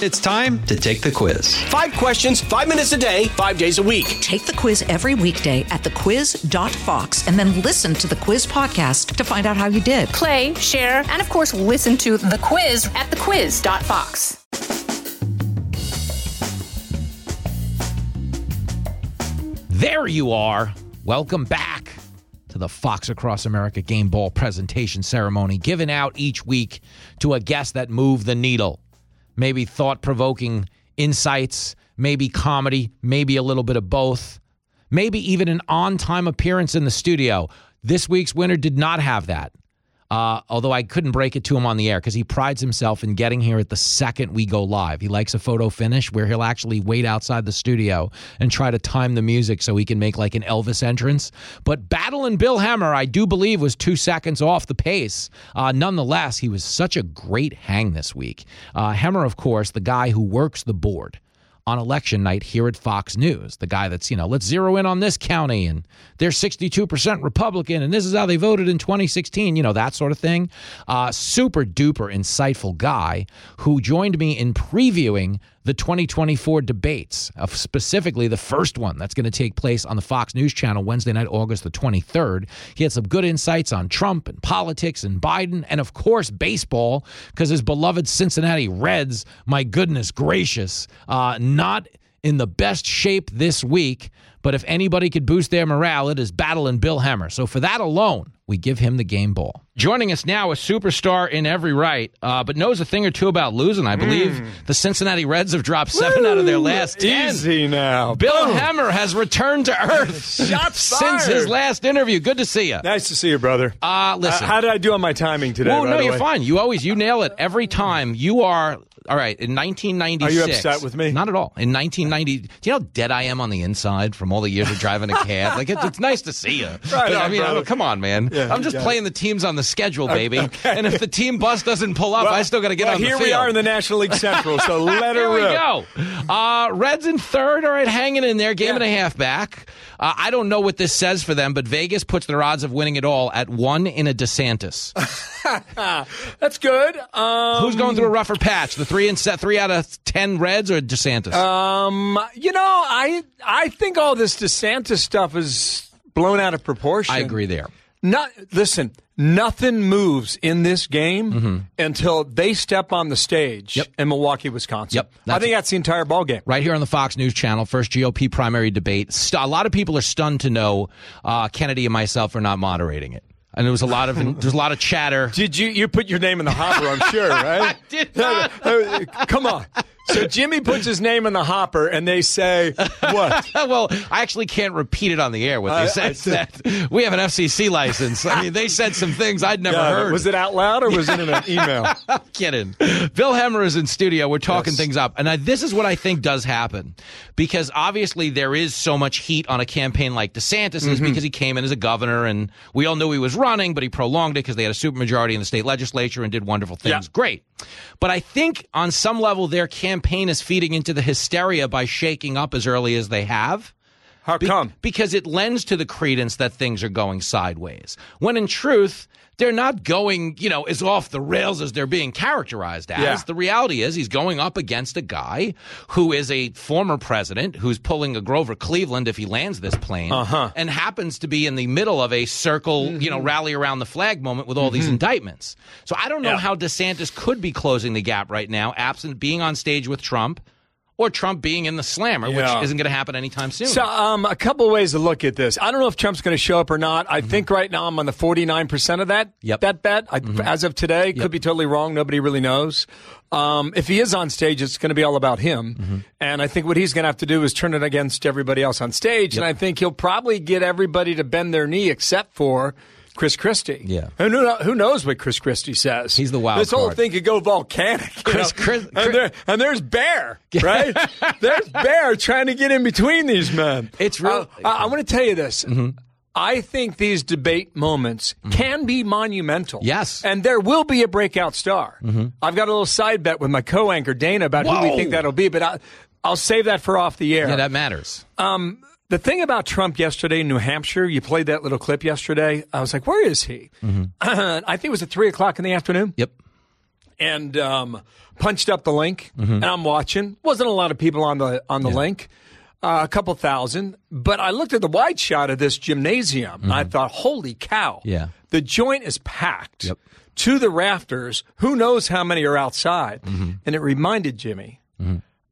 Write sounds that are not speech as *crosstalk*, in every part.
It's time to take the quiz. Five questions, five minutes a day, five days a week. Take the quiz every weekday at thequiz.fox and then listen to the quiz podcast to find out how you did. Play, share, and of course, listen to the quiz at thequiz.fox. There you are. Welcome back to the Fox Across America Game Ball presentation ceremony given out each week to a guest that moved the needle. Maybe thought provoking insights, maybe comedy, maybe a little bit of both, maybe even an on time appearance in the studio. This week's winner did not have that. Uh, although I couldn't break it to him on the air because he prides himself in getting here at the second we go live. He likes a photo finish where he'll actually wait outside the studio and try to time the music so he can make like an Elvis entrance. But Battle and Bill Hemmer, I do believe, was two seconds off the pace. Uh, nonetheless, he was such a great hang this week. Uh, Hemmer, of course, the guy who works the board on election night here at Fox News. The guy that's, you know, let's zero in on this county and they're 62% Republican and this is how they voted in 2016, you know, that sort of thing. Uh, super duper insightful guy who joined me in previewing the 2024 debates, uh, specifically the first one that's going to take place on the Fox News channel Wednesday night, August the 23rd. He had some good insights on Trump and politics and Biden, and of course, baseball, because his beloved Cincinnati Reds, my goodness gracious, uh, not in the best shape this week. But if anybody could boost their morale, it is Battle and Bill Hemmer. So for that alone, we give him the game ball. Joining us now, a superstar in every right, uh, but knows a thing or two about losing. I believe Mm. the Cincinnati Reds have dropped seven out of their last ten. Easy now. Bill Boom. Hemmer has returned to earth *laughs* Shots since his last interview. Good to see you. Nice to see you, brother. Uh, listen. how did I do on my timing today? well, no, you're way? fine. You always you nail it every time. You are all right. In 1996, Are you upset with me? Not at all. In 1990, do you know how dead I am on the inside from all the years of driving a cab? Like it's, it's nice to see you. *laughs* Right But, I on, mean, brother. come on, man. Yeah, I'm just playing the teams on the schedule, baby. *laughs* okay. And if the team bus doesn't pull up, Well, I still got to get well, on the here we are in the National League Central, so *laughs* let her Here we go. Uh, Reds in third. All right, hanging in there. Game Yeah. and a half back. Uh, I don't know what this says for them, but Vegas puts their odds of winning it all at one in a DeSantis. That's good. Um, Who's going through a rougher patch? The three and set three out of ten Reds or DeSantis? Um, you know, I I think all this DeSantis stuff is blown out of proportion. I agree there. Not listen. Nothing moves in this game until they step on the stage Yep. in Milwaukee, Wisconsin. Yep, I think that's the entire ball game. Right here on the Fox News Channel, first GOP primary debate. A lot of people are stunned to know uh, Kennedy and myself are not moderating it, and there was a lot of *laughs* there's a lot of chatter. Did you you put your name in the hopper? I'm sure, right? *laughs* did not. *laughs* Come on. So Jimmy puts his name in the hopper, and they say what? *laughs* well, I actually can't repeat it on the air. What they I- said I is that we have an FCC license. I mean, they said some things I'd never God, heard. was it out loud or was it in an *laughs* email? I'm kidding. Bill Hemmer is in studio. We're talking Yes. things up. And I, this is what I think does happen. Because obviously there is so much heat on a campaign like DeSantis Mm-hmm. is because he came in as a governor and we all knew he was running, but he prolonged it because they had a supermajority in the state legislature and did wonderful things. Yeah. Great. But I think on some level their campaign is feeding into the hysteria by shaking up as early as they have. How Be- come? Because it lends to the credence that things are going sideways. When in truth, they're not going, you know, as off the rails as they're being characterized as. Yeah. The reality is he's going up against a guy who is a former president who's pulling a Grover Cleveland if he lands this plane Uh-huh. and happens to be in the middle of a circle, you Mm-hmm. know, rally around the flag moment with all these indictments. So I don't know Yeah. how DeSantis could be closing the gap right now, absent being on stage with Trump or Trump being in the slammer, Yeah. which isn't going to happen anytime soon. So, um, a couple of ways to look at this. I don't know if Trump's going to show up or not. I think right now I'm on the 49% of that Yep. that bet. I, As of today, could be totally wrong. Nobody really knows. Um, if he is on stage, it's going to be all about him. And I think what he's going to have to do is turn it against everybody else on stage. And I think he'll probably get everybody to bend their knee except for Chris Christie. Yeah. Who, who knows what Chris Christie says? He's the wild This whole card. thing could go volcanic. Chris-? Chris- and, there, and there's Bear, *laughs* right? there's Bear trying to get in between these men. It's real- Uh, I, I want to tell you this. Mm-hmm. I think these debate moments mm-hmm. can be monumental. Yes. And there will be a breakout star. Mm-hmm. I've got a little side bet with my co anchor, Dana, about who we think that'll be, but I, I'll save that for off the air. yeah, that matters. Um, the thing about Trump yesterday in New Hampshire, you played that little clip yesterday. I was like, where is he? *clears throat* I think it was at 3 o'clock in the afternoon. Yep. and um, punched up the link, and I'm watching. Wasn't a lot of people on the on the link, uh, a couple thousand. But I looked at the wide shot of this gymnasium, and I thought, "Holy cow! Yeah. the joint is packed Yep. to the rafters. Who knows how many are outside?" And it reminded Jimmy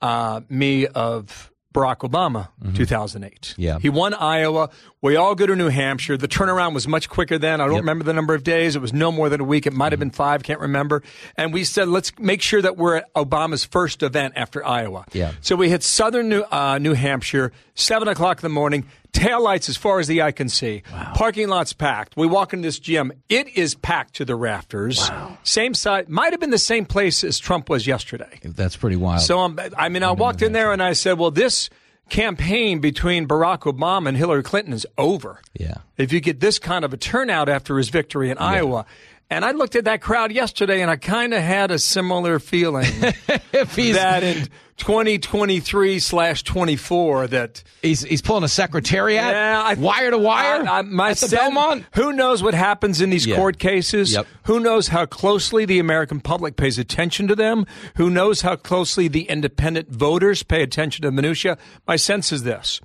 uh, me of Barack Obama, 2008. Yeah. He won Iowa. We all go to New Hampshire. The turnaround was much quicker then. I don't remember the number of days. It was no more than a week. It might have been five. Can't remember. And we said, let's make sure that we're at Obama's first event after Iowa. Yeah. So we hit southern New, uh, New Hampshire, 7 o'clock in the morning. Taillights as far as the eye can see. Parking lot's packed. We walk into this gym. It is packed to the rafters. Wow. Same side. Might have been the same place as Trump was yesterday. That's pretty wild. So um, I mean, I walked in there and I said, "Well, this campaign between Barack Obama and Hillary Clinton is over. Yeah. If you get this kind of a turnout after his victory in Iowa." And I looked at that crowd yesterday, and I kind of had a similar feeling *laughs* if he's, that in 2023 slash 24 that he's he's pulling a secretariat, yeah, I, wire to wire, I, I, my at the sen- Belmont. Who knows what happens in these Yeah. court cases? Yep. Who knows how closely the American public pays attention to them? Who knows how closely the independent voters pay attention to minutia? My sense is this: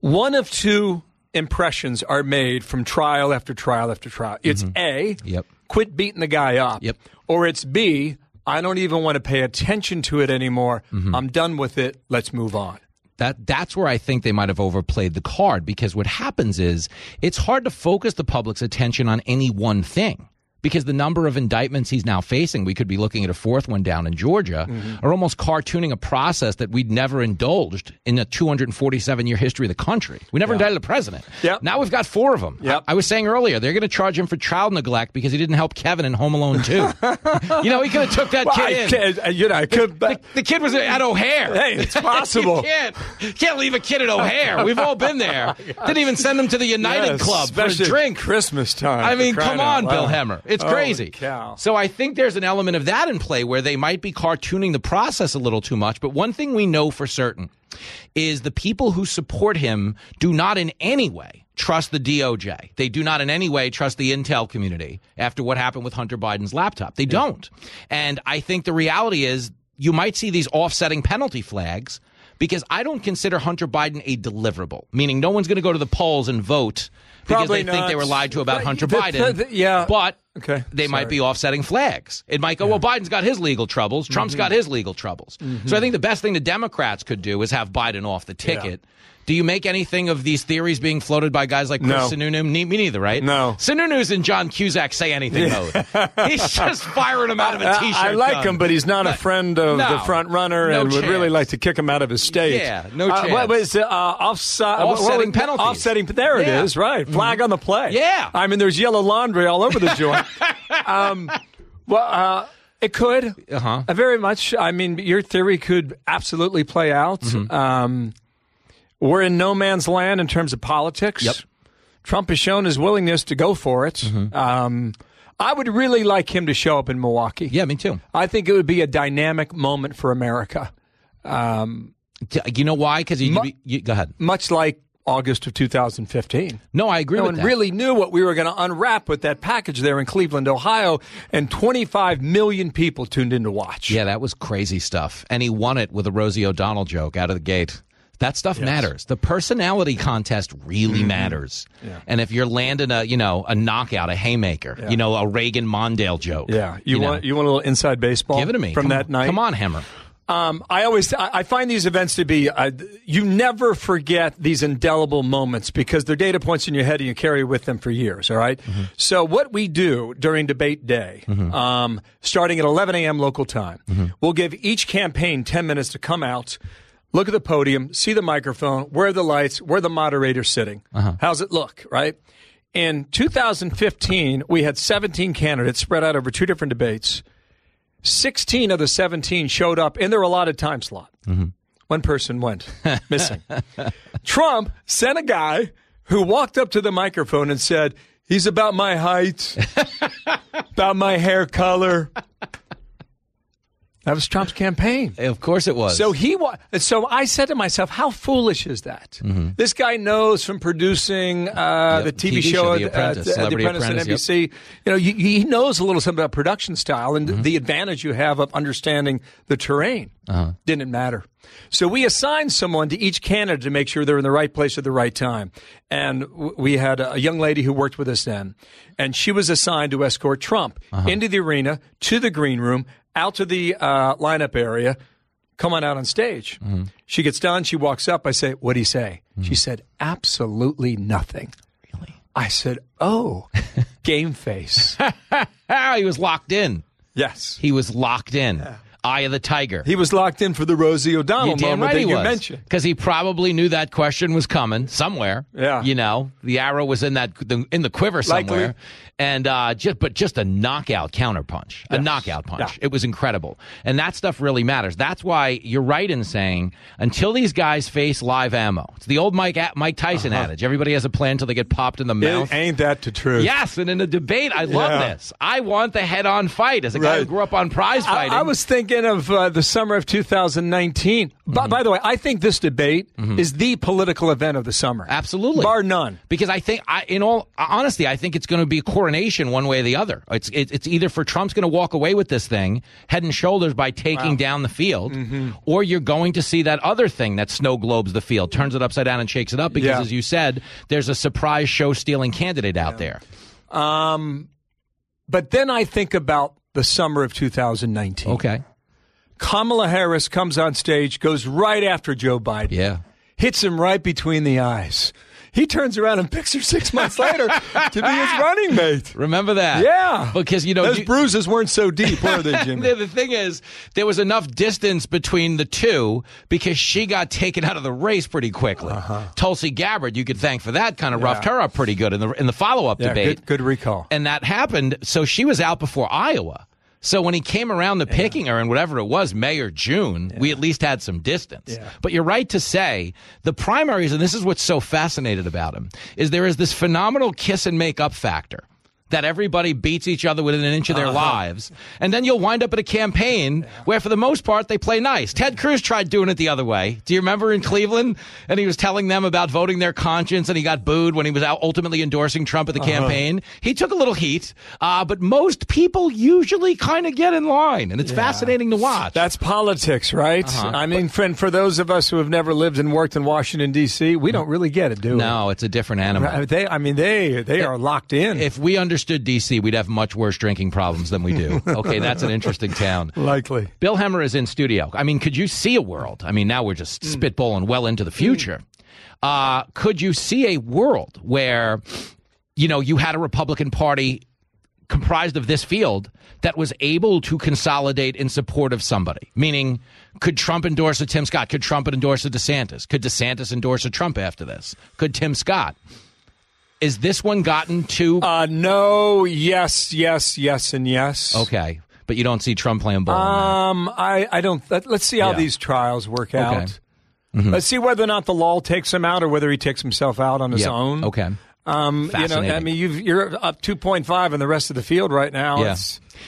one of two impressions are made from trial after trial after trial. It's A, Mm-hmm. Yep. quit beating the guy up. Yep. Or it's B, I don't even want to pay attention to it anymore. Mm-hmm. I'm done with it. Let's move on. That that's where I think they might have overplayed the card because what happens is it's hard to focus the public's attention on any one thing. Because the number of indictments he's now facing, we could be looking at a fourth one down in Georgia, Mm-hmm. are almost cartooning a process that we'd never indulged in a 247 year history of the country. We never indicted a president. Yep. Now we've got four of them. Yep. I, I was saying earlier, they're going to charge him for child neglect because he didn't help Kevin in Home Alone 2. *laughs* you know, he could have took that Well, kid I in. can't- you know, I could. The, the kid was at O'Hare. Hey, it's *laughs* possible. you can't, you can't leave a kid at O'Hare. We've all been there. *laughs* Didn't even send him to the United Yes, Club for a drink. Christmas time. I mean, come out on, Bill. Hemmer. It's Holy crazy. cow. So I think there's an element of that in play where they might be cartooning the process a little too much. But one thing we know for certain is the people who support him do not in any way trust the DOJ. They do not in any way trust the intel community after what happened with Hunter Biden's laptop. They don't. And I think the reality is you might see these offsetting penalty flags because I don't consider Hunter Biden a deliverable, meaning no one's going to go to the polls and vote because Probably they think they were lied to about Hunter Biden. the- the- yeah. But Okay, they might be offsetting flags. It might go, well, Biden's got his legal troubles, Trump's Mm-hmm. got his legal troubles. So I think the best thing the Democrats could do is have Biden off the ticket. Do you make anything of these theories being floated by guys like Chris No. Sununu? Me neither, right? No. Sununu's in John Cusack say anything mode. He's just firing him out of a *laughs* t-shirt. I like gun. him, but he's not a friend of No. the front runner, No and would really like to kick him out of his state. Yeah, no Uh, chance. what was? Uh, offside, Offsetting what- penalties. Offsetting. There Yeah. it is. Right. Flag on the play. Yeah. I mean, there's yellow laundry all over the *laughs* joint. um, well, uh, it could. Uh-huh. Uh, very much. I mean, your theory could absolutely play out. Mm-hmm. Um, we're in no man's land in terms of politics. Yep. Trump has shown his willingness to go for it. Mm-hmm. Um, I would really like him to show up in Milwaukee. Yeah, me too. I think it would be a dynamic moment for America, T- You know why? Because you, Mu- go ahead. much like August of 2015. No, I agree No with one that. really knew what we were going to unwrap with that package there in Cleveland, Ohio, and 25 million people tuned in to watch. Yeah, that was crazy stuff. And he won it with a Rosie O'Donnell joke out of the gate. That stuff matters. The personality contest really Mm-hmm. matters. And if you're landing a, you know, a knockout, a haymaker, you know, a Reagan Mondale joke. Yeah, you, know, want you want a little inside baseball? give it to me from Come that on. night. Come on, Hammer. Um, I always I, find these events to be uh, you never forget these indelible moments because they're data points in your head and you carry with them for years. All right? So what we do during debate day, um, starting at 11 a.m. local time, we'll give each campaign 10 minutes to come out. Look at the podium, see the microphone, where are the lights, where the moderator's sitting. Uh-huh. How's it look, right? In 2015, we had 17 candidates spread out over two different debates. 16 of the 17 showed up in their allotted time slot. Mm-hmm. One person went *laughs* missing. Trump sent a guy who walked up to the microphone and said, He's about my height, *laughs* about my hair color. That was Trump's campaign. Of course it was. So he wa- So I said to myself, "How foolish is that?" This guy knows from producing uh, Mm-hmm. Yep, the TV, TV show, The uh, Apprentice, uh, The Apprentice, Apprentice, on NBC. You know, he, he knows a little something about production style and Mm-hmm. the advantage you have of understanding the terrain. Uh-huh. Didn't matter. So we assigned someone to each candidate to make sure they're in the right place at the right time. And we had a young lady who worked with us then, and she was assigned to escort Trump Uh-huh. into the arena, to the green room, out to the uh, lineup area, come on out on stage. Mm-hmm. She gets done. She walks up. I say, "What do you say?" She said, "Absolutely nothing." Really? I said, "Oh, *laughs* game face." *laughs* He was locked in. yes, He was locked in. Eye of the tiger. he was locked in for the Rosie O'Donnell you moment right that you was. mentioned. Because he probably knew that question was coming somewhere. Yeah. You know, the arrow was in that the, in the quiver somewhere. Likely. And uh, just but just a knockout counterpunch, a knockout punch. Yeah. It was incredible, and that stuff really matters. That's why you're right in saying until these guys face live ammo, it's the old Mike Mike Tyson adage: everybody has a plan until they get popped in the mouth. Uh-huh. It, ain't that the truth? Yes, and in the debate, I love Yeah. this. I want the head-on fight. As a guy who grew up on prize I, fighting, I was thinking of uh, the summer of 2019. By, Mm-hmm. by the way, I think this debate is the political event of the summer. Absolutely, bar none. Because I think, I, in all honesty, I think it's going to be a coronation one way or the other. It's it, it's either for Trump's going to walk away with this thing head and shoulders by taking down the field, Mm-hmm. or you're going to see that other thing that snow globes the field, turns it upside down and shakes it up. Because, Yeah. as you said, there's a surprise show stealing candidate out there. Um, But then I think about the summer of 2019. Okay, Kamala Harris comes on stage, goes right after Joe Biden. yeah. hits him right between the eyes. He turns around and picks her six months later to be his *laughs* running mate. Remember that? Yeah, because you know those you- bruises weren't so deep, were they, *laughs* Jimmy? The, the thing is, there was enough distance between the two because she got taken out of the race pretty quickly. Uh-huh. Tulsi Gabbard, you could thank for that, kind of roughed her up pretty good in the in the follow up yeah, debate. good, good recall. And that happened. So she was out before Iowa. So when he came around to picking her in whatever it was, May or June, we at least had some distance. But you're right to say the primaries, and this is what's so fascinated about him, is there is this phenomenal kiss and make up factor. That everybody beats each other within an inch of their Uh-huh. lives. And then you'll wind up at a campaign where, for the most part, they play nice. Ted Cruz tried doing it the other way. Do you remember in Cleveland? And he was telling them about voting their conscience, and he got booed when he was out ultimately endorsing Trump at the Uh-huh. campaign. He took a little heat, uh, but most people usually kind of get in line, and it's fascinating to watch. That's politics, right? Uh-huh. I mean, for, for those of us who have never lived and worked in Washington D.C., we don't really get it, do we? no, it's a different animal. They, I mean, they they are locked in. If we understood DC, we'd have much worse drinking problems than we do. *laughs* Okay, that's an interesting town. Likely. Bill Hemmer is in studio. I mean, could you see a world? I mean, now we're just spitballing well into the future. Uh, could you see a world where, you know, you had a Republican Party comprised of this field that was able to consolidate in support of somebody? Meaning, could Trump endorse a Tim Scott? Could Trump endorse a DeSantis? Could DeSantis endorse a Trump after this? Could Tim Scott? Is this one gotten to Uh, no, yes, yes, yes, and yes. okay? But you don't see Trump playing ball. Um, I, I don't. Let, us see how Yeah. these trials work Okay. out. Let's see whether or not the law takes him out or whether he takes himself out on his Yeah. own. Okay. Um, you know. I mean, you've, you're up 2.5 in the rest of the field right now. Yeah.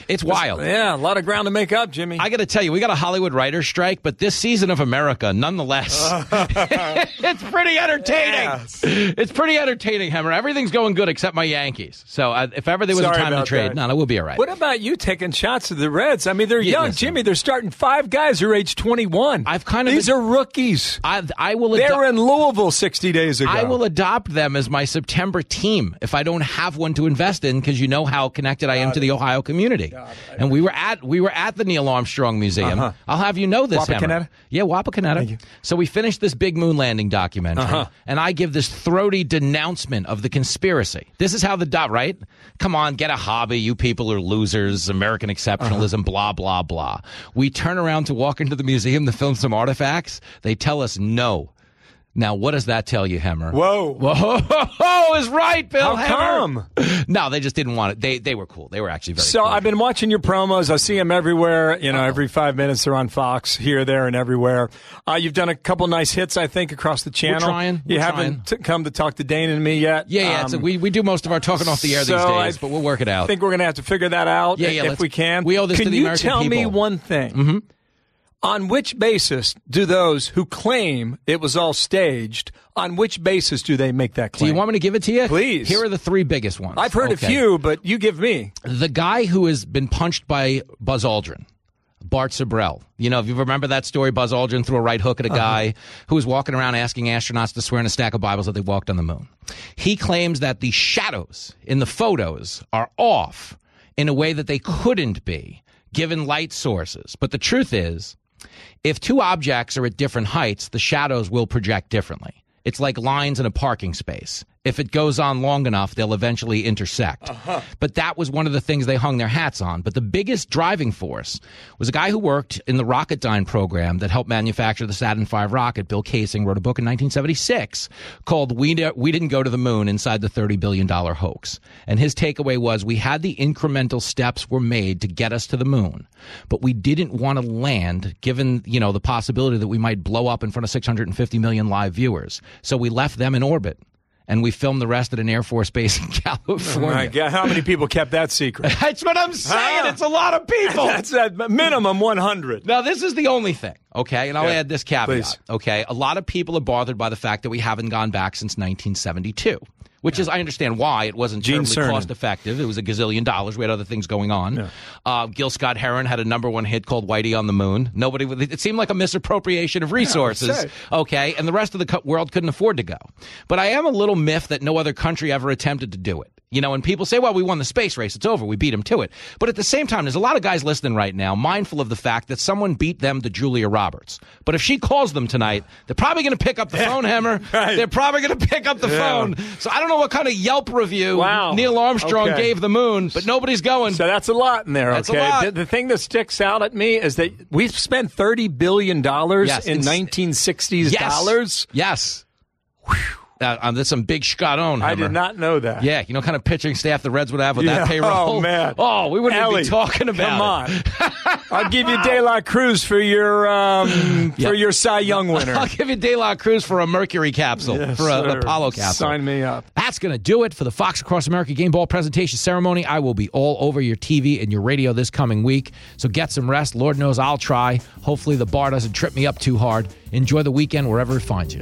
It's, wild. yeah, a lot of ground to make up, Jimmy. I got to tell you, we got a Hollywood writers' strike, but this season of America, nonetheless, *laughs* *laughs* it's pretty entertaining. It's pretty entertaining, Hammer. Everything's going good except my Yankees. So uh, if ever there was Sorry a time to trade, that. no, no, we'll be all right. what about you taking shots at the Reds? I mean, they're Yeah, young, listen. Jimmy. They're starting five guys who are age 21. I've kind of These are rookies. I, I will. they're in Louisville 60 days ago. I will adopt them as my September team if I don't have one to invest in because you know how connected I am to the Ohio community. And we were at we were at the Neil Armstrong Museum. I'll have you know this. Wapakoneta? Yeah, Wapakoneta. So we finished this big moon landing documentary, and I give this throaty denouncement of the conspiracy. This is how the dot right. Come on, get a hobby. You people are losers. American exceptionalism. Blah blah blah. We turn around to walk into the museum to film some artifacts. They tell us no Now, what does that tell you, Hemmer? Whoa. Whoa, is right, Bill How Hemmer. come? *laughs* No, they just didn't want it. They they were cool. They were actually very So cool. I've been watching your promos. I see them everywhere. You know, every five minutes they're on Fox, here, there, and everywhere. Uh, you've done a couple nice hits, I think, across the channel. trying. You We're haven't t- come to talk to Dane and me yet. Yeah, yeah. Um, we, we do most of our talking off the air so these I days, but we'll work it out. I think we're going to have to figure that out Yeah, yeah, if we can. we owe this can to the American people. Can you tell me one thing? Mm-hmm. On which basis do those who claim it was all staged, on which basis do they make that claim? do you want me to give it to you? Please. Here are the three biggest ones. I've heard Okay. a few, but you give me. The guy who has been punched by Buzz Aldrin. Bart Sibrel. You know, if you remember that story, Buzz Aldrin threw a right hook at a Uh-huh. guy who was walking around asking astronauts to swear in a stack of Bibles that they walked on the moon. He claims that the shadows in the photos are off in a way that they couldn't be given light sources. But the truth is, if two objects are at different heights, the shadows will project differently. It's like lines in a parking space. If it goes on long enough, they'll eventually intersect. Uh-huh. But that was one of the things they hung their hats on. But the biggest driving force was a guy who worked in the Rocketdyne program that helped manufacture the Saturn V rocket. Bill Kaysing wrote a book in 1976 called "We We Didn't Go to the Moon: Inside the 30 billion dollar hoax." And his takeaway was we had the incremental steps were made to get us to the moon, but we didn't want to land given, you know, the possibility that we might blow up in front of 650 million live viewers. So we left them in orbit. And we filmed the rest at an Air Force base in *laughs* California. My God, how many people kept that secret? *laughs* That's what I'm saying. Ah. It's a lot of people. *laughs* That's at minimum 100. Now, this is the only thing, okay? And I'll Yeah. add this caveat, Please. okay? A lot of people are bothered by the fact that we haven't gone back since 1972, which is, I understand why. It wasn't Gene terribly Cernan. cost effective. It was a gazillion dollars. We had other things going on. Uh, Gil Scott Heron had a number one hit called Whitey on the Moon. Nobody, it seemed like a misappropriation of *laughs* resources, say. okay? And the rest of the world couldn't afford to go. But I am a little miffed that no other country ever attempted to do it. You know, and people say, well, we won the space race. It's over. We beat them to it. But at the same time, there's a lot of guys listening right now mindful of the fact that someone beat them to Julia Roberts. But if she calls them tonight, they're probably going to pick up the phone, Hammer. *laughs* Right. They're probably going to pick up the Yeah. phone. So I don't know what kind of Yelp review Wow. Neil Armstrong Okay. gave the moon, but nobody's going. So that's a lot in there. That's a okay. lot. The, the thing that sticks out at me is that we've spent thirty billion dollars Yes, in nineteen sixties yes. dollars. Yes. Uh, um, that's some big Scott-own. I did not know that. Yeah, you know, kind of pitching staff the Reds would have with Yeah. that payroll. Oh man. *laughs* Oh, we wouldn't even Elly, be talking about Come it. on. *laughs* I'll give you De La Cruz for your um, for your Cy Young *laughs* winner. I'll give you De La Cruz for a Mercury capsule, Yes, for an. Apollo capsule. Sign me up. That's going to do it for the Fox Across America Game Ball presentation ceremony. I will be all over your TV and your radio this coming week. So get some rest. Lord knows I'll try. Hopefully, the bar doesn't trip me up too hard. Enjoy the weekend wherever it finds you.